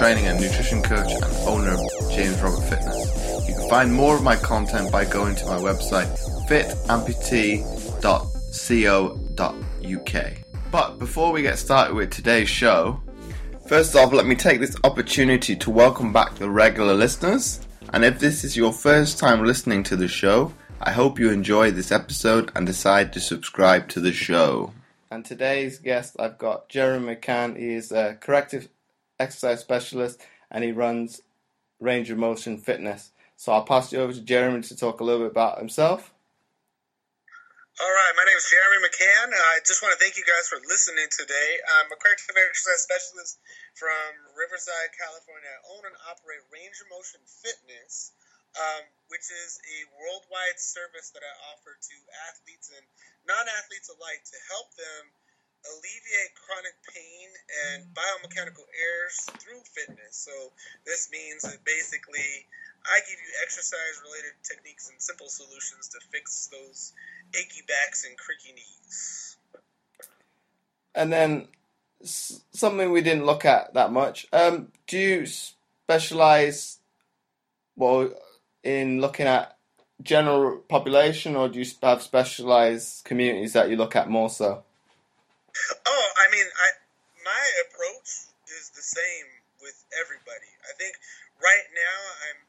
training and nutrition coach, and owner of James Robert Fitness. You can find more of my content by going to my website, fitamputee.co.uk. But before we get started with today's show, first off, let me take this opportunity to welcome back the regular listeners. And if this is your first time listening to the show, I hope you enjoy this episode and decide to subscribe to the show. And today's guest, I've got Jeremy McCann. He is a corrective exercise specialist and he runs Range of Motion Fitness. So I'll pass you over to Jeremy to talk a little bit about himself. All right, my name is Jeremy McCann. I just want to thank you guys for listening today. I'm a corrective exercise specialist from Riverside, California. I own and operate Range of Motion Fitness, um, which is a worldwide service that I offer to athletes and non-athletes alike to help them alleviate chronic pain and biomechanical errors through fitness. So this means that basically I give you exercise related techniques and simple solutions to fix those achy backs and creaky knees. And then something we didn't look at that much. Um, do you specialize well in looking at general population, or do you have specialized communities that you look at more so? Oh, I mean, I my approach is the same with everybody. I think right now I'm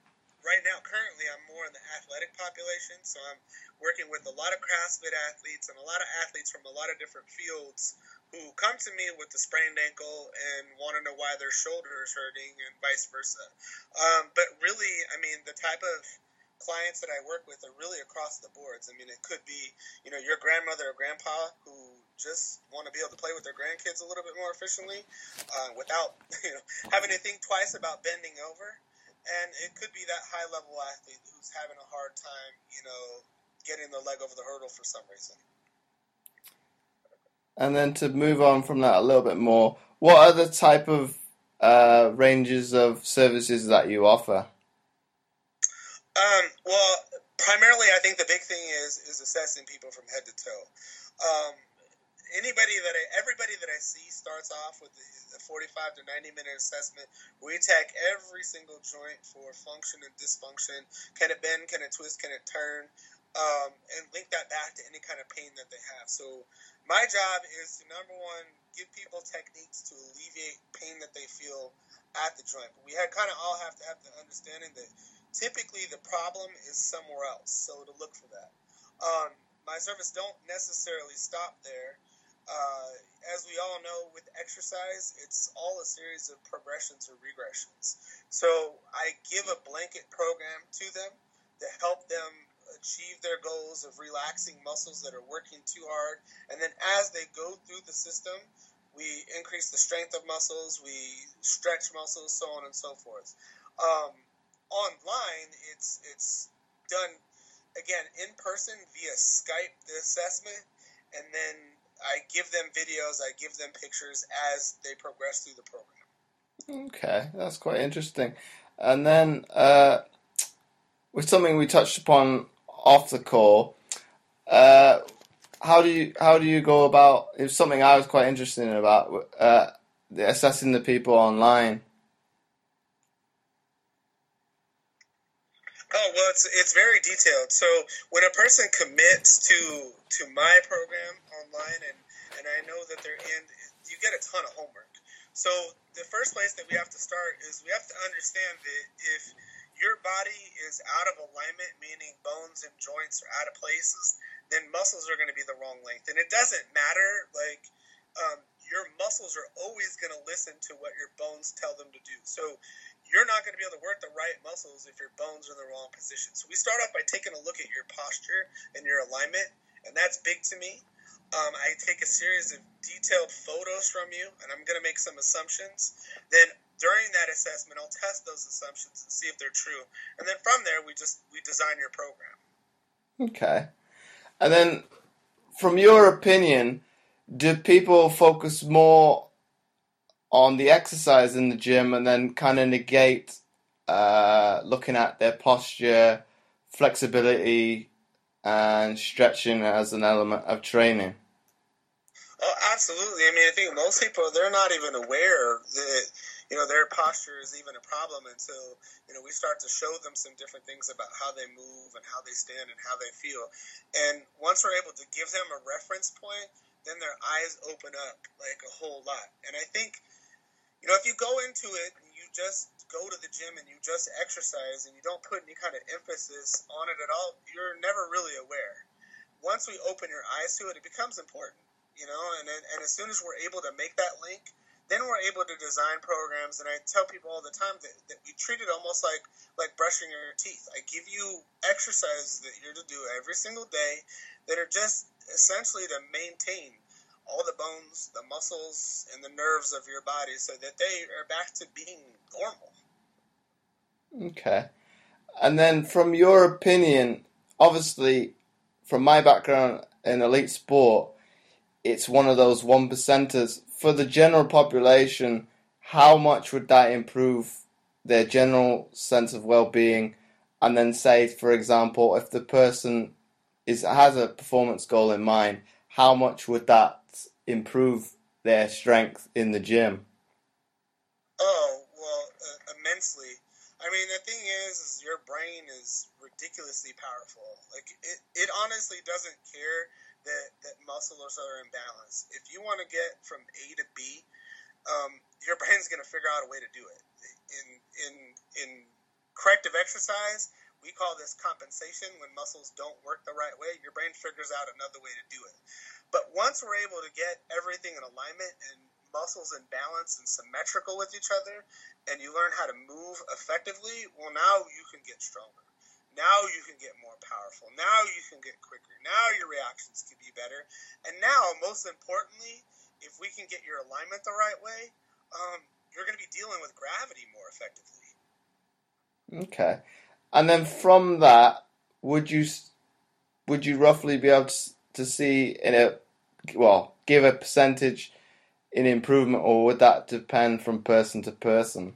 right now, currently, I'm more in the athletic population, so I'm working with a lot of CrossFit athletes and a lot of athletes from a lot of different fields who come to me with a sprained ankle and want to know why their shoulder is hurting and vice versa. Um, but really, I mean, the type of clients that I work with are really across the boards. I mean, it could be, you know, your grandmother or grandpa who just want to be able to play with their grandkids a little bit more efficiently uh, without, you know, having to think twice about bending over and it could be that high level athlete who's having a hard time, you know, getting their leg over the hurdle for some reason. And then to move on from that a little bit more, what other type of uh, ranges of services that you offer? Um, well, primarily, I think the big thing is is assessing people from head to toe. Um, anybody that I, everybody that I see starts off with the 45 to 90 minute assessment. We attack every single joint for function and dysfunction. Can it bend? Can it twist? Can it turn? Um, and link that back to any kind of pain that they have. So my job is to number one give people techniques to alleviate pain that they feel at the joint. We had kind of all have to have the understanding that typically the problem is somewhere else. So to look for that. Um, my service don't necessarily stop there. Uh, as we all know, with exercise, it's all a series of progressions or regressions. So I give a blanket program to them to help them achieve their goals of relaxing muscles that are working too hard. And then as they go through the system, we increase the strength of muscles, we stretch muscles, so on and so forth. Um, online, it's it's done again in person via Skype the assessment, and then I give them videos, I give them pictures as they progress through the program. Okay, that's quite interesting. And then uh, with something we touched upon off the call, uh, how do you how do you go about? It's something I was quite interested in about uh, assessing the people online. Oh well, it's it's very detailed. So when a person commits to to my program online, and and I know that they're in, you get a ton of homework. So the first place that we have to start is we have to understand that if your body is out of alignment, meaning bones and joints are out of places, then muscles are going to be the wrong length, and it doesn't matter like. Um, your muscles are always going to listen to what your bones tell them to do. So you're not going to be able to work the right muscles if your bones are in the wrong position. So we start off by taking a look at your posture and your alignment, and that's big to me. Um, I take a series of detailed photos from you, and I'm going to make some assumptions. Then during that assessment, I'll test those assumptions and see if they're true. And then from there, we just we design your program. Okay, and then from your opinion, do people focus more on the exercise in the gym and then kind of negate uh, looking at their posture, flexibility, and stretching as an element of training? Oh, absolutely. I mean, I think most people they're not even aware that you know their posture is even a problem until you know we start to show them some different things about how they move and how they stand and how they feel. And once we're able to give them a reference point, then their eyes open up like a whole lot. And I think you know if you go into it and you just go to the gym and you just exercise and you don't put any kind of emphasis on it at all, you're never really aware. Once we open your eyes to it, it becomes important you know, and and as soon as we're able to make that link, then we're able to design programs. And I tell people all the time that, that we treat it almost like like brushing your teeth. I give you exercises that you're to do every single day that are just essentially to maintain all the bones, the muscles, and the nerves of your body so that they are back to being normal. Okay. And then, from your opinion, obviously, from my background in elite sport, it's one of those one percenters. For the general population, how much would that improve their general sense of well-being? And then say, for example, if the person is has a performance goal in mind, how much would that improve their strength in the gym? Oh well, uh, immensely. I mean, the thing is, is your brain is ridiculously powerful. Like it, it honestly doesn't care that, that muscles are in balance. If you want to get from A to B, um, your brain's going to figure out a way to do it. In in in corrective exercise, we call this compensation. When muscles don't work the right way, your brain figures out another way to do it. But once we're able to get everything in alignment and muscles in balance and symmetrical with each other, and you learn how to move effectively, well, now you can get stronger. Now you can get more powerful. Now you can get quicker. Now your reactions can be better. And now, most importantly, if we can get your alignment the right way, um, you're going to be dealing with gravity more effectively. Okay. And then from that, would you would you roughly be able to, to see in a well give a percentage in improvement, or would that depend from person to person?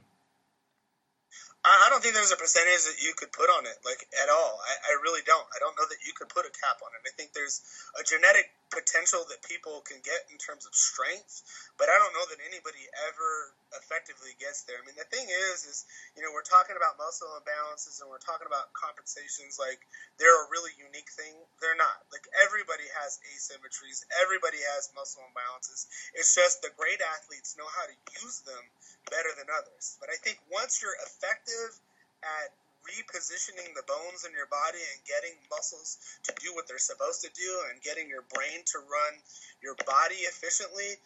I, don't think there's a percentage that you could put on it, like at all. I, I really don't. I don't know that you could put a cap on it. I think there's a genetic potential that people can get in terms of strength, but I don't know that anybody ever effectively gets there. I mean, the thing is, is you know, we're talking about muscle imbalances and we're talking about compensations like they're a really unique thing. They're not. Like everybody has asymmetries. Everybody has muscle imbalances. It's just the great athletes know how to use them better than others. But I think once you're effective at repositioning the bones in your body and getting muscles to do what they're supposed to do and getting your brain to run your body efficiently,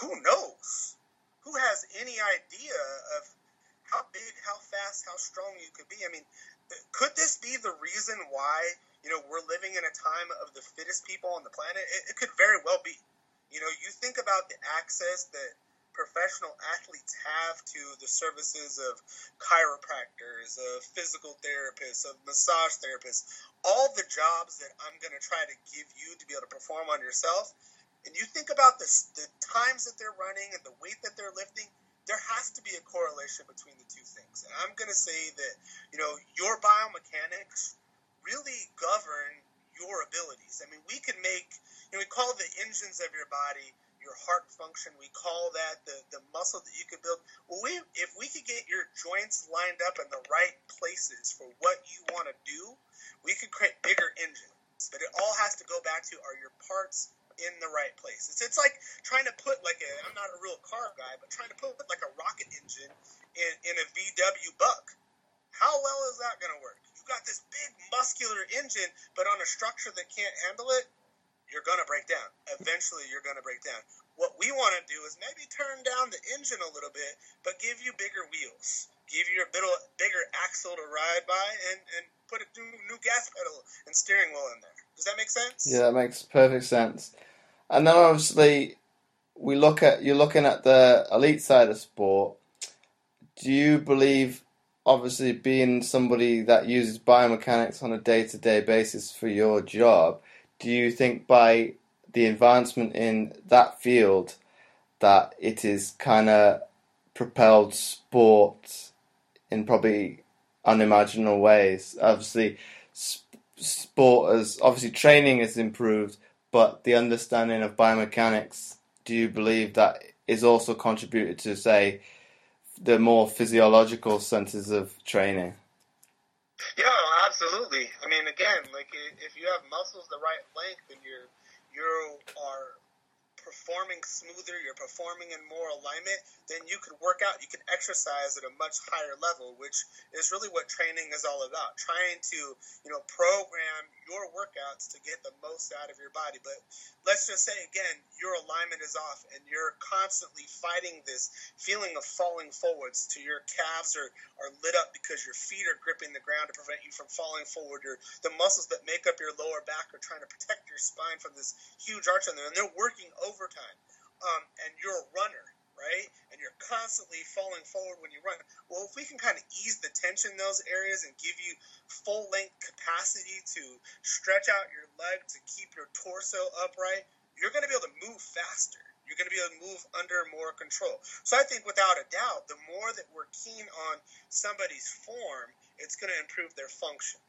who knows? Who has any idea of how big, how fast, how strong you could be? I mean, could this be the reason why, you know, we're living in a time of the fittest people on the planet? It, it could very well be. You know, you think about the access that professional athletes have to the services of chiropractors, of physical therapists, of massage therapists, all the jobs that I'm going to try to give you to be able to perform on yourself. And you think about this, the times that they're running and the weight that they're lifting, there has to be a correlation between the two things. And I'm going to say that, you know, your biomechanics really govern your abilities. I mean, we can make, you know, we call the engines of your body your heart function. We call that the, the muscle that you could build. Well, we if we could get your joints lined up in the right places for what you want to do, we could create bigger engines. But it all has to go back to are your parts in the right place. It's, it's like trying to put like a I'm not a real car guy, but trying to put like a rocket engine in, in a VW Bug. How well is that going to work? You got this big muscular engine, but on a structure that can't handle it, you're going to break down. Eventually, you're going to break down. What we want to do is maybe turn down the engine a little bit, but give you bigger wheels, give you a bit bigger axle to ride by, and, and put a new, new gas pedal and steering wheel in there. Does that make sense? Yeah, that makes perfect sense. And then obviously, we look at you're looking at the elite side of sport. Do you believe, obviously, being somebody that uses biomechanics on a day-to-day basis for your job? Do you think by the advancement in that field that it is kind of propelled sport in probably unimaginable ways? Obviously, sport has obviously training has improved, but the understanding of biomechanics, do you believe that is also contributed to say the more physiological senses of training? Yeah, absolutely. I mean, again, like if you have muscles the right length and you're you are performing smoother, you're performing in more alignment, then you can work out, you can exercise at a much higher level, which is really what training is all about. Trying to, you know, program your workouts to get the most out of your body. But let's just say again, your alignment is off and you're constantly fighting this feeling of falling forwards to your calves are, are lit up because your feet are gripping the ground to prevent you from falling forward. Or the muscles that make up your lower back are trying to protect your spine from this huge arch on there and they're working overtime. Um, and you're a runner right? And you're constantly falling forward when you run. Well, if we can kind of ease the tension in those areas and give you full length capacity to stretch out your leg to keep your torso upright, you're going to be able to move faster. You're going to be able to move under more control. So I think without a doubt, the more that we're keen on somebody's form, it's going to improve their function.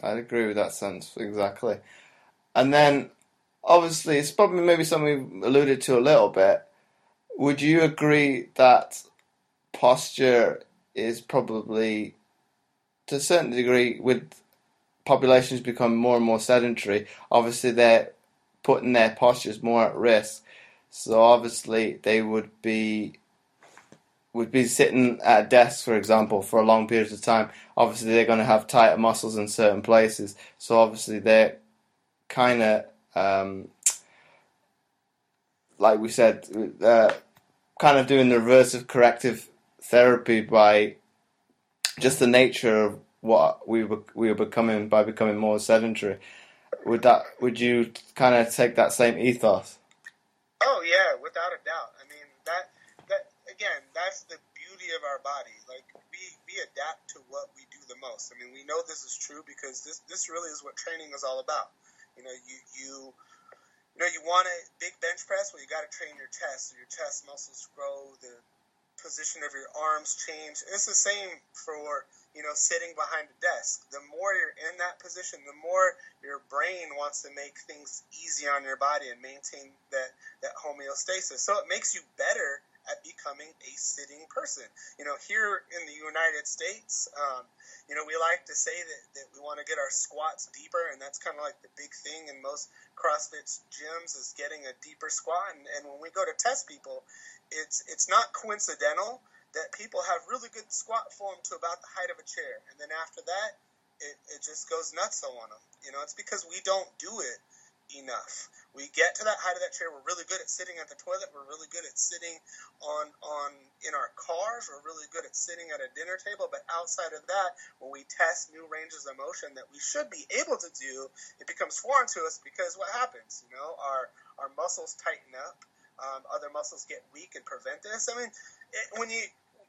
I'd agree with that sense, exactly. And then, obviously, it's probably maybe something we alluded to a little bit, would you agree that posture is probably, to a certain degree, with populations becoming more and more sedentary, obviously they're putting their postures more at risk. So obviously they would be would be sitting at a desk, for example, for a long period of time. Obviously they're going to have tighter muscles in certain places. So obviously they're kind of um, like we said, uh, kind of doing the reverse of corrective therapy by just the nature of what we were we were becoming by becoming more sedentary. Would that would you kind of take that same ethos? Oh yeah, without a doubt. I mean that that again, that's the beauty of our body. Like we we adapt to what we do the most. I mean, we know this is true because this this really is what training is all about. You know, you you you know, you want a big bench press, well, you got to train your chest. So your chest muscles grow, the position of your arms change. It's the same for you know sitting behind a desk. The more you're in that position, the more your brain wants to make things easy on your body and maintain that that homeostasis. So it makes you better at becoming a sitting person. You know, here in the United States, um, you know, we like to say that, that we want to get our squats deeper, and that's kind of like the big thing in most CrossFit gyms is getting a deeper squat. And, and when we go to test people, it's it's not coincidental that people have really good squat form to about the height of a chair, and then after that, it, it just goes nuts on them. You know, it's because we don't do it enough. We get to that height of that chair. We're really good at sitting at the toilet. We're really good at sitting on on in our cars. We're really good at sitting at a dinner table. But outside of that, when we test new ranges of motion that we should be able to do, it becomes foreign to us because what happens? You know, our our muscles tighten up. Um, other muscles get weak and prevent this. I mean, it, when you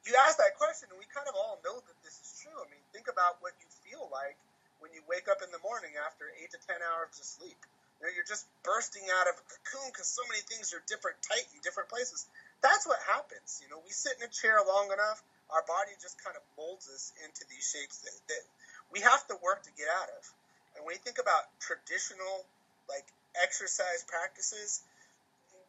you ask that question, we kind of all know that this is true. I mean, think about what you feel like when you wake up in the morning after eight to ten hours of sleep you know, you're just bursting out of a cocoon because so many things are different, tight in different places. That's what happens. You know, we sit in a chair long enough, our body just kind of molds us into these shapes that, that we have to work to get out of. And when you think about traditional, like exercise practices,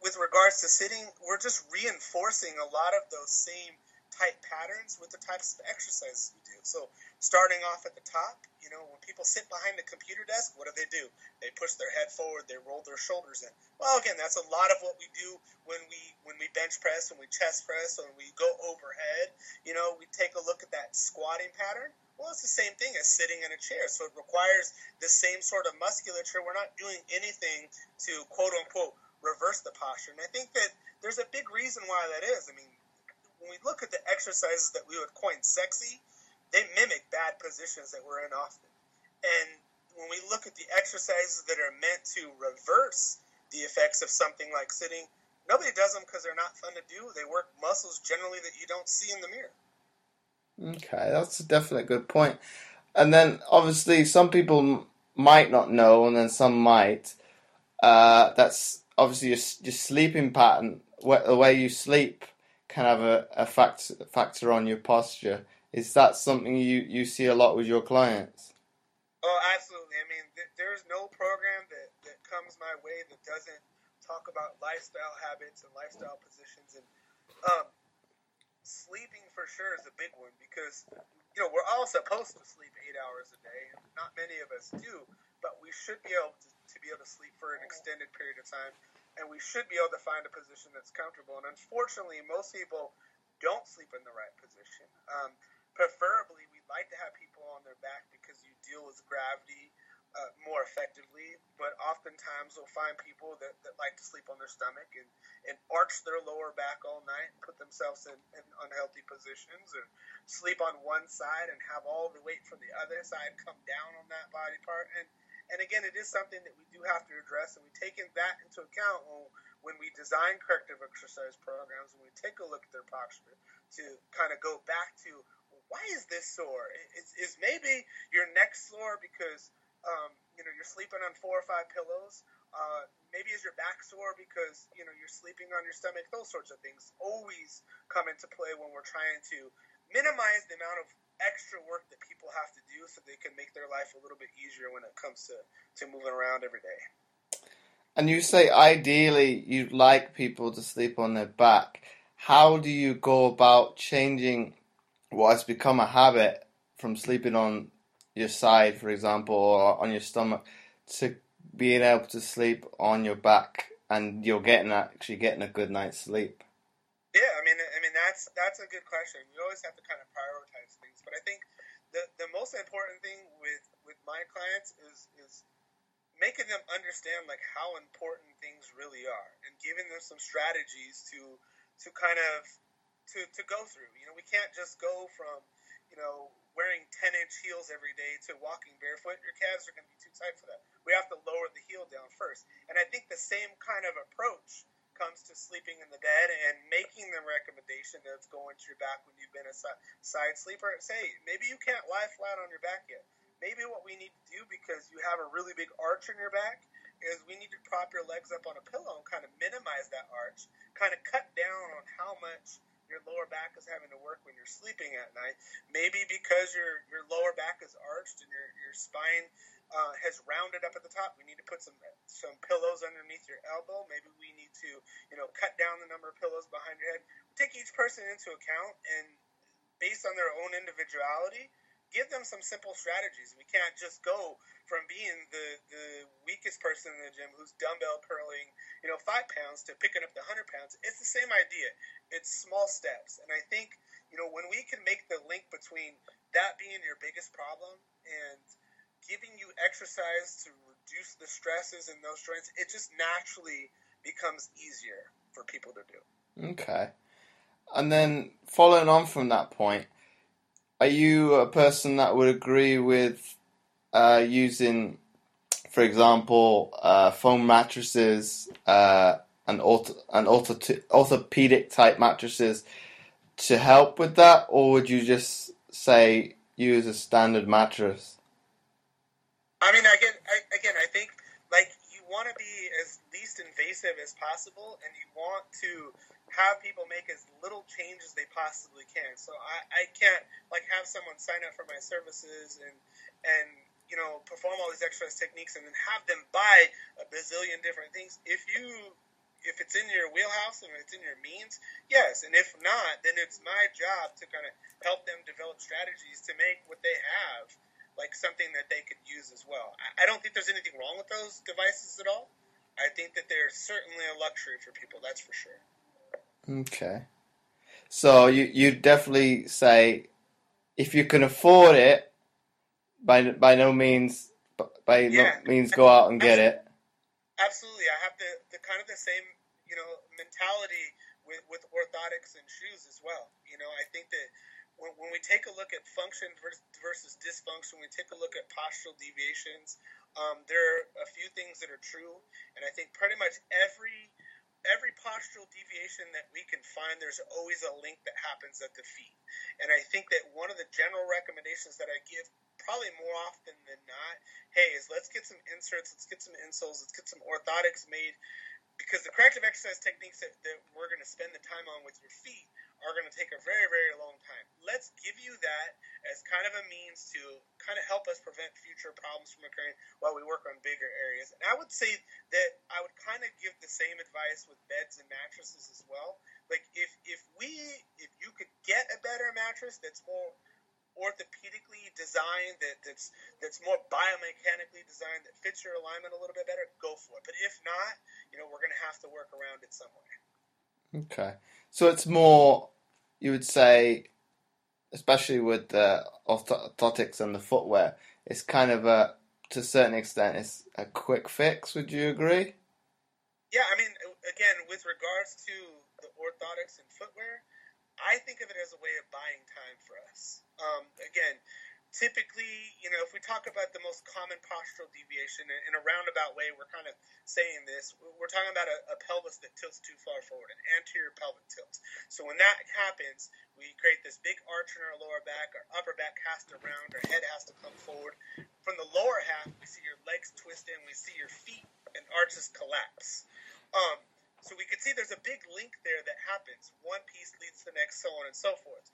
with regards to sitting, we're just reinforcing a lot of those same type patterns with the types of exercises we do. So starting off at the top, you know, when people sit behind the computer desk, what do they do? They push their head forward, they roll their shoulders in. Well, again, that's a lot of what we do when we when we bench press, when we chest press, when we go overhead. You know, we take a look at that squatting pattern. Well, it's the same thing as sitting in a chair. So it requires the same sort of musculature. We're not doing anything to quote unquote reverse the posture. And I think that there's a big reason why that is. I mean, when we look at the exercises that we would coin sexy, they mimic bad positions that we're in often. And when we look at the exercises that are meant to reverse the effects of something like sitting, nobody does them because they're not fun to do. They work muscles generally that you don't see in the mirror. Okay, that's definitely a good point. And then obviously some people might not know, and then some might. Uh, that's obviously your, your sleeping pattern, the way you sleep can have a, a fact, factor on your posture. Is that something you, you see a lot with your clients? Oh, absolutely. I mean, th- there's no program that, that comes my way that doesn't talk about lifestyle habits and lifestyle positions. And um, sleeping for sure is a big one because, you know, we're all supposed to sleep eight hours a day. And not many of us do, but we should be able to, to be able to sleep for an extended period of time. And we should be able to find a position that's comfortable. And unfortunately, most people don't sleep in the right position. Um, preferably, we'd like to have people on their back because you deal with gravity uh, more effectively. But oftentimes, we'll find people that, that like to sleep on their stomach and, and arch their lower back all night and put themselves in, in unhealthy positions and sleep on one side and have all the weight from the other side come down on that body part. And and again, it is something that we do have to address, and we take that into account when, when we design corrective exercise programs, when we take a look at their posture to kind of go back to why is this sore? Is, is maybe your neck sore because um, you know you're sleeping on four or five pillows? Uh, maybe is your back sore because you know you're sleeping on your stomach? Those sorts of things always come into play when we're trying to minimize the amount of extra work that people have to do so they can make their life a little bit easier when it comes to, to moving around every day. And you say ideally you'd like people to sleep on their back. How do you go about changing what has become a habit from sleeping on your side, for example, or on your stomach, to being able to sleep on your back and you're getting actually getting a good night's sleep? Yeah, I mean, I mean that's that's a good question. You always have to kind of prioritize I think the the most important thing with with my clients is is making them understand like how important things really are and giving them some strategies to to kind of to to go through. You know, we can't just go from you know wearing 10 inch heels every day to walking barefoot. Your calves are going to be too tight for that. We have to lower the heel down first, and I think the same kind of approach comes to sleeping in the bed and making the recommendation that's going to your back when you've been a side sleeper. Say, maybe you can't lie flat on your back yet. Maybe what we need to do because you have a really big arch in your back is we need to prop your legs up on a pillow and kind of minimize that arch, kind of cut down on how much your lower back is having to work when you're sleeping at night. Maybe because your your lower back is arched and your your spine uh, has rounded up at the top. We need to put some some pillows underneath your elbow. Maybe we need to, you know, cut down the number of pillows behind your head. Take each person into account, and based on their own individuality, give them some simple strategies. We can't just go from being the the weakest person in the gym who's dumbbell curling, you know, five pounds to picking up the hundred pounds. It's the same idea. It's small steps, and I think you know when we can make the link between that being your biggest problem and giving you exercise to reduce the stresses in those joints, it just naturally becomes easier for people to do. Okay. And then following on from that point, are you a person that would agree with uh, using, for example, uh, foam mattresses uh, and ortho- and ortho- orthopedic type mattresses to help with that, or would you just say use a standard mattress? I mean, again, I, again, I think like you want to be as least invasive as possible, and you want to have people make as little change as they possibly can. So I, I can't like have someone sign up for my services and and you know perform all these exercise techniques and then have them buy a bazillion different things. If you if it's in your wheelhouse and it's in your means, yes. And if not, then it's my job to kind of help them develop strategies to make what they have like something that they could use as well. I, I don't think there's anything wrong with those devices at all. I think that they're certainly a luxury for people. That's for sure. Okay. So you you definitely say if you can afford it, by by no means by yeah. no means go out and get it. Absolutely, I have the, the kind of the same you know mentality with with orthotics and shoes as well. You know, I think that when, we take a look at function versus dysfunction, we take a look at postural deviations. Um, there are a few things that are true, and I think pretty much every every postural deviation that we can find, there's always a link that happens at the feet. And I think that one of the general recommendations that I give, probably more often than not, hey, is let's get some inserts, let's get some insoles, let's get some orthotics made, because the corrective exercise techniques that, that we're going to spend the time on with your feet are going to take a very, very long time. Let's give you that as kind of a means to kind of help us prevent future problems from occurring while we work on bigger areas. And I would say that I would kind of give the same advice with beds and mattresses as well. Like if if we if you could get a better mattress that's more orthopedically designed that that's that's more biomechanically designed that fits your alignment a little bit better go for it but if not you know we're going to have to work around it some way okay so it's more you would say especially with the orthotics and the footwear, it's kind of a, to a certain extent, it's a quick fix. Would you agree? Yeah, I mean, again, with regards to the orthotics and footwear, I think of it as a way of buying time for us. Um, again, typically, you know, if we talk about the most common postural deviation in a roundabout way, we're kind of saying this. We're talking about a, a, pelvis that tilts too far forward, an anterior pelvic tilt. So when that happens, we create this big arch in our lower back. Our upper back has to round. Our head has to come forward. From the lower half, we see your legs twist in. We see your feet and arches collapse. Um, so we can see there's a big link there that happens. One piece leads to the next, so on and so forth.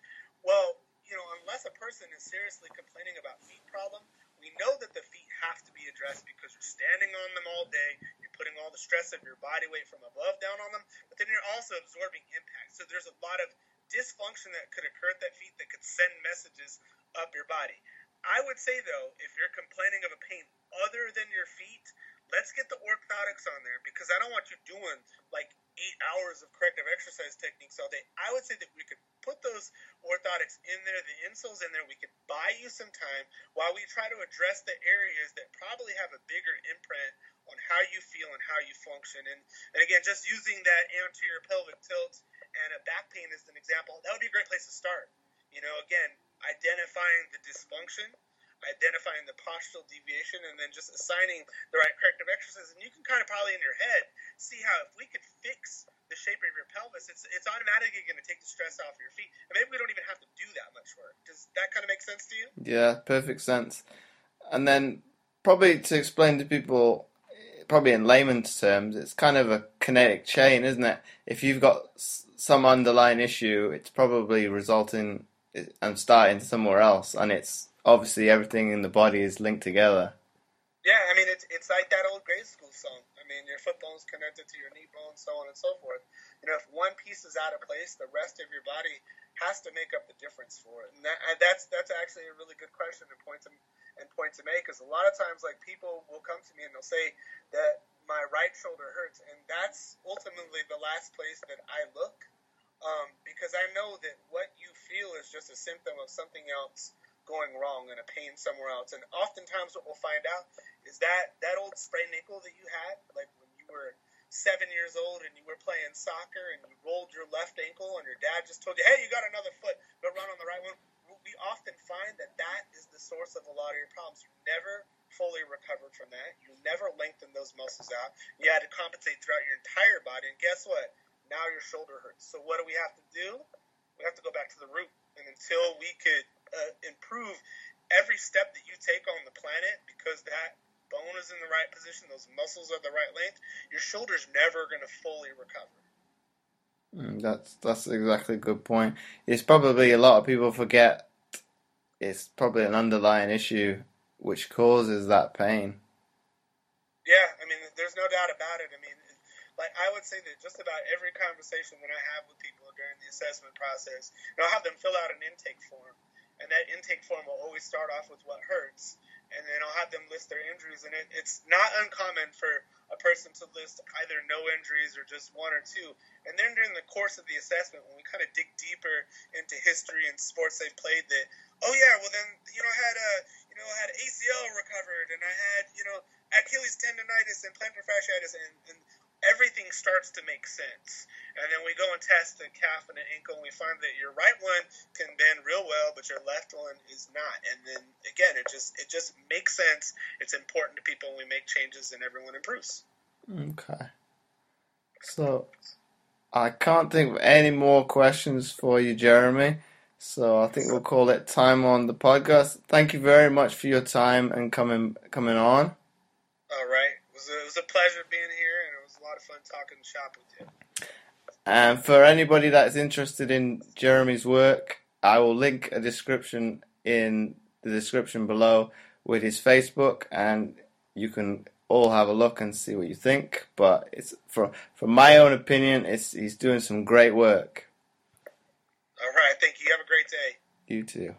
Well, you know, unless a person is seriously complaining about feet problem, we know that the feet have to be addressed because you're standing on them all day, you're putting all the stress of your body weight from above down on them, but then you're also absorbing impact. So there's a lot of dysfunction that could occur at that feet that could send messages up your body. I would say though, if you're complaining of a pain other than your feet, let's get the orthotics on there because I don't want you doing like eight hours of corrective exercise techniques all day. I would say that we could put those orthotics in there, the insoles in there. We could buy you some time while we try to address the areas that probably have a bigger imprint on how you feel and how you function. And, and again, just using that anterior pelvic tilt and a back pain as an example, that would be a great place to start. You know, again, identifying the dysfunction identifying the postural deviation and then just assigning the right corrective exercises. And you can kind of probably in your head see how if we could fix the shape of your pelvis, it's it's automatically going to take the stress off your feet, and maybe we don't even have to do that much work. Does that kind of make sense to you? Yeah, perfect sense. And then probably to explain to people, probably in layman's terms, it's kind of a kinetic chain, isn't it? If you've got some underlying issue, it's probably resulting eh, and starting somewhere else, and it's obviously everything in the body is linked together. Yeah, I mean it's it's like that old grade school song. Mean your foot bone's connected to your knee bone, so on and so forth. You know, if one piece is out of place, the rest of your body has to make up the difference for it. And, that, and that's that's actually a really good question and point to and point to make because a lot of times like people will come to me and they'll say that my right shoulder hurts, and that's ultimately the last place that I look um, because I know that what you feel is just a symptom of something else going wrong and a pain somewhere else. And oftentimes, what we'll find out is that that old sprained ankle that you had, like when you were seven years old and you were playing soccer and you rolled your left ankle and your dad just told you, hey, you got another foot, go run on the right one. We often find that that is the source of a lot of your problems. You never fully recovered from that. You never lengthened those muscles out. You had to compensate throughout your entire body. And guess what? Now your shoulder hurts. So what do we have to do? We have to go back to the root. And until we could uh, improve every step that you take on the planet because that bone is in the right position, those muscles are the right length, your shoulder's never going to fully recover. Mm, that's that's exactly a good point. It's probably a lot of people forget. It's probably an underlying issue which causes that pain. Yeah, I mean, there's no doubt about it. I mean, like I would say that just about every conversation that I have with people during the assessment process, know, I'll have them fill out an intake form, and that intake form will always start off with what hurts, and then I'll have them list their injuries, and it, it's not uncommon for a person to list either no injuries or just one or two, and then during the course of the assessment, when we kind of dig deeper into history and sports they've played, that oh yeah, well then you know I had a you know I had ACL recovered, and I had you know Achilles tendonitis and plantar fasciitis, and, and everything starts to make sense. And then we go and test the calf and the ankle, and we find that your right one can bend real well, but your left one is not. And then again, it just it just makes sense. It's important to people, and we make changes, and everyone improves. Okay. So I can't think of any more questions for you, Jeremy. So I think we'll call it time on the podcast. Thank you very much for your time and coming coming on. All right, it was a, it was a pleasure being here fun talking shop with you. And for anybody that's interested in Jeremy's work, I will link a description in the description below with his Facebook, and you can all have a look and see what you think. But it's for from my own opinion, it's he's doing some great work. All right, thank you. Have a great day. You too.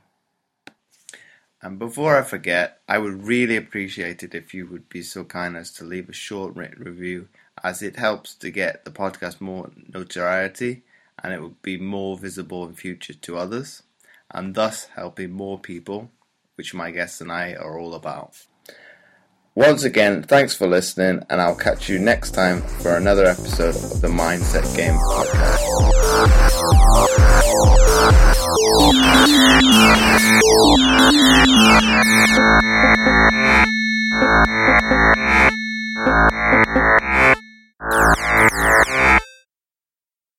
And before I forget, I would really appreciate it if you would be so kind as to leave a short written review, as it helps to get the podcast more notoriety and it will be more visible in future to others and thus helping more people, which my guests and I are all about. Once again, thanks for listening, and I'll catch you next time for another episode of the Mindset Game Podcast.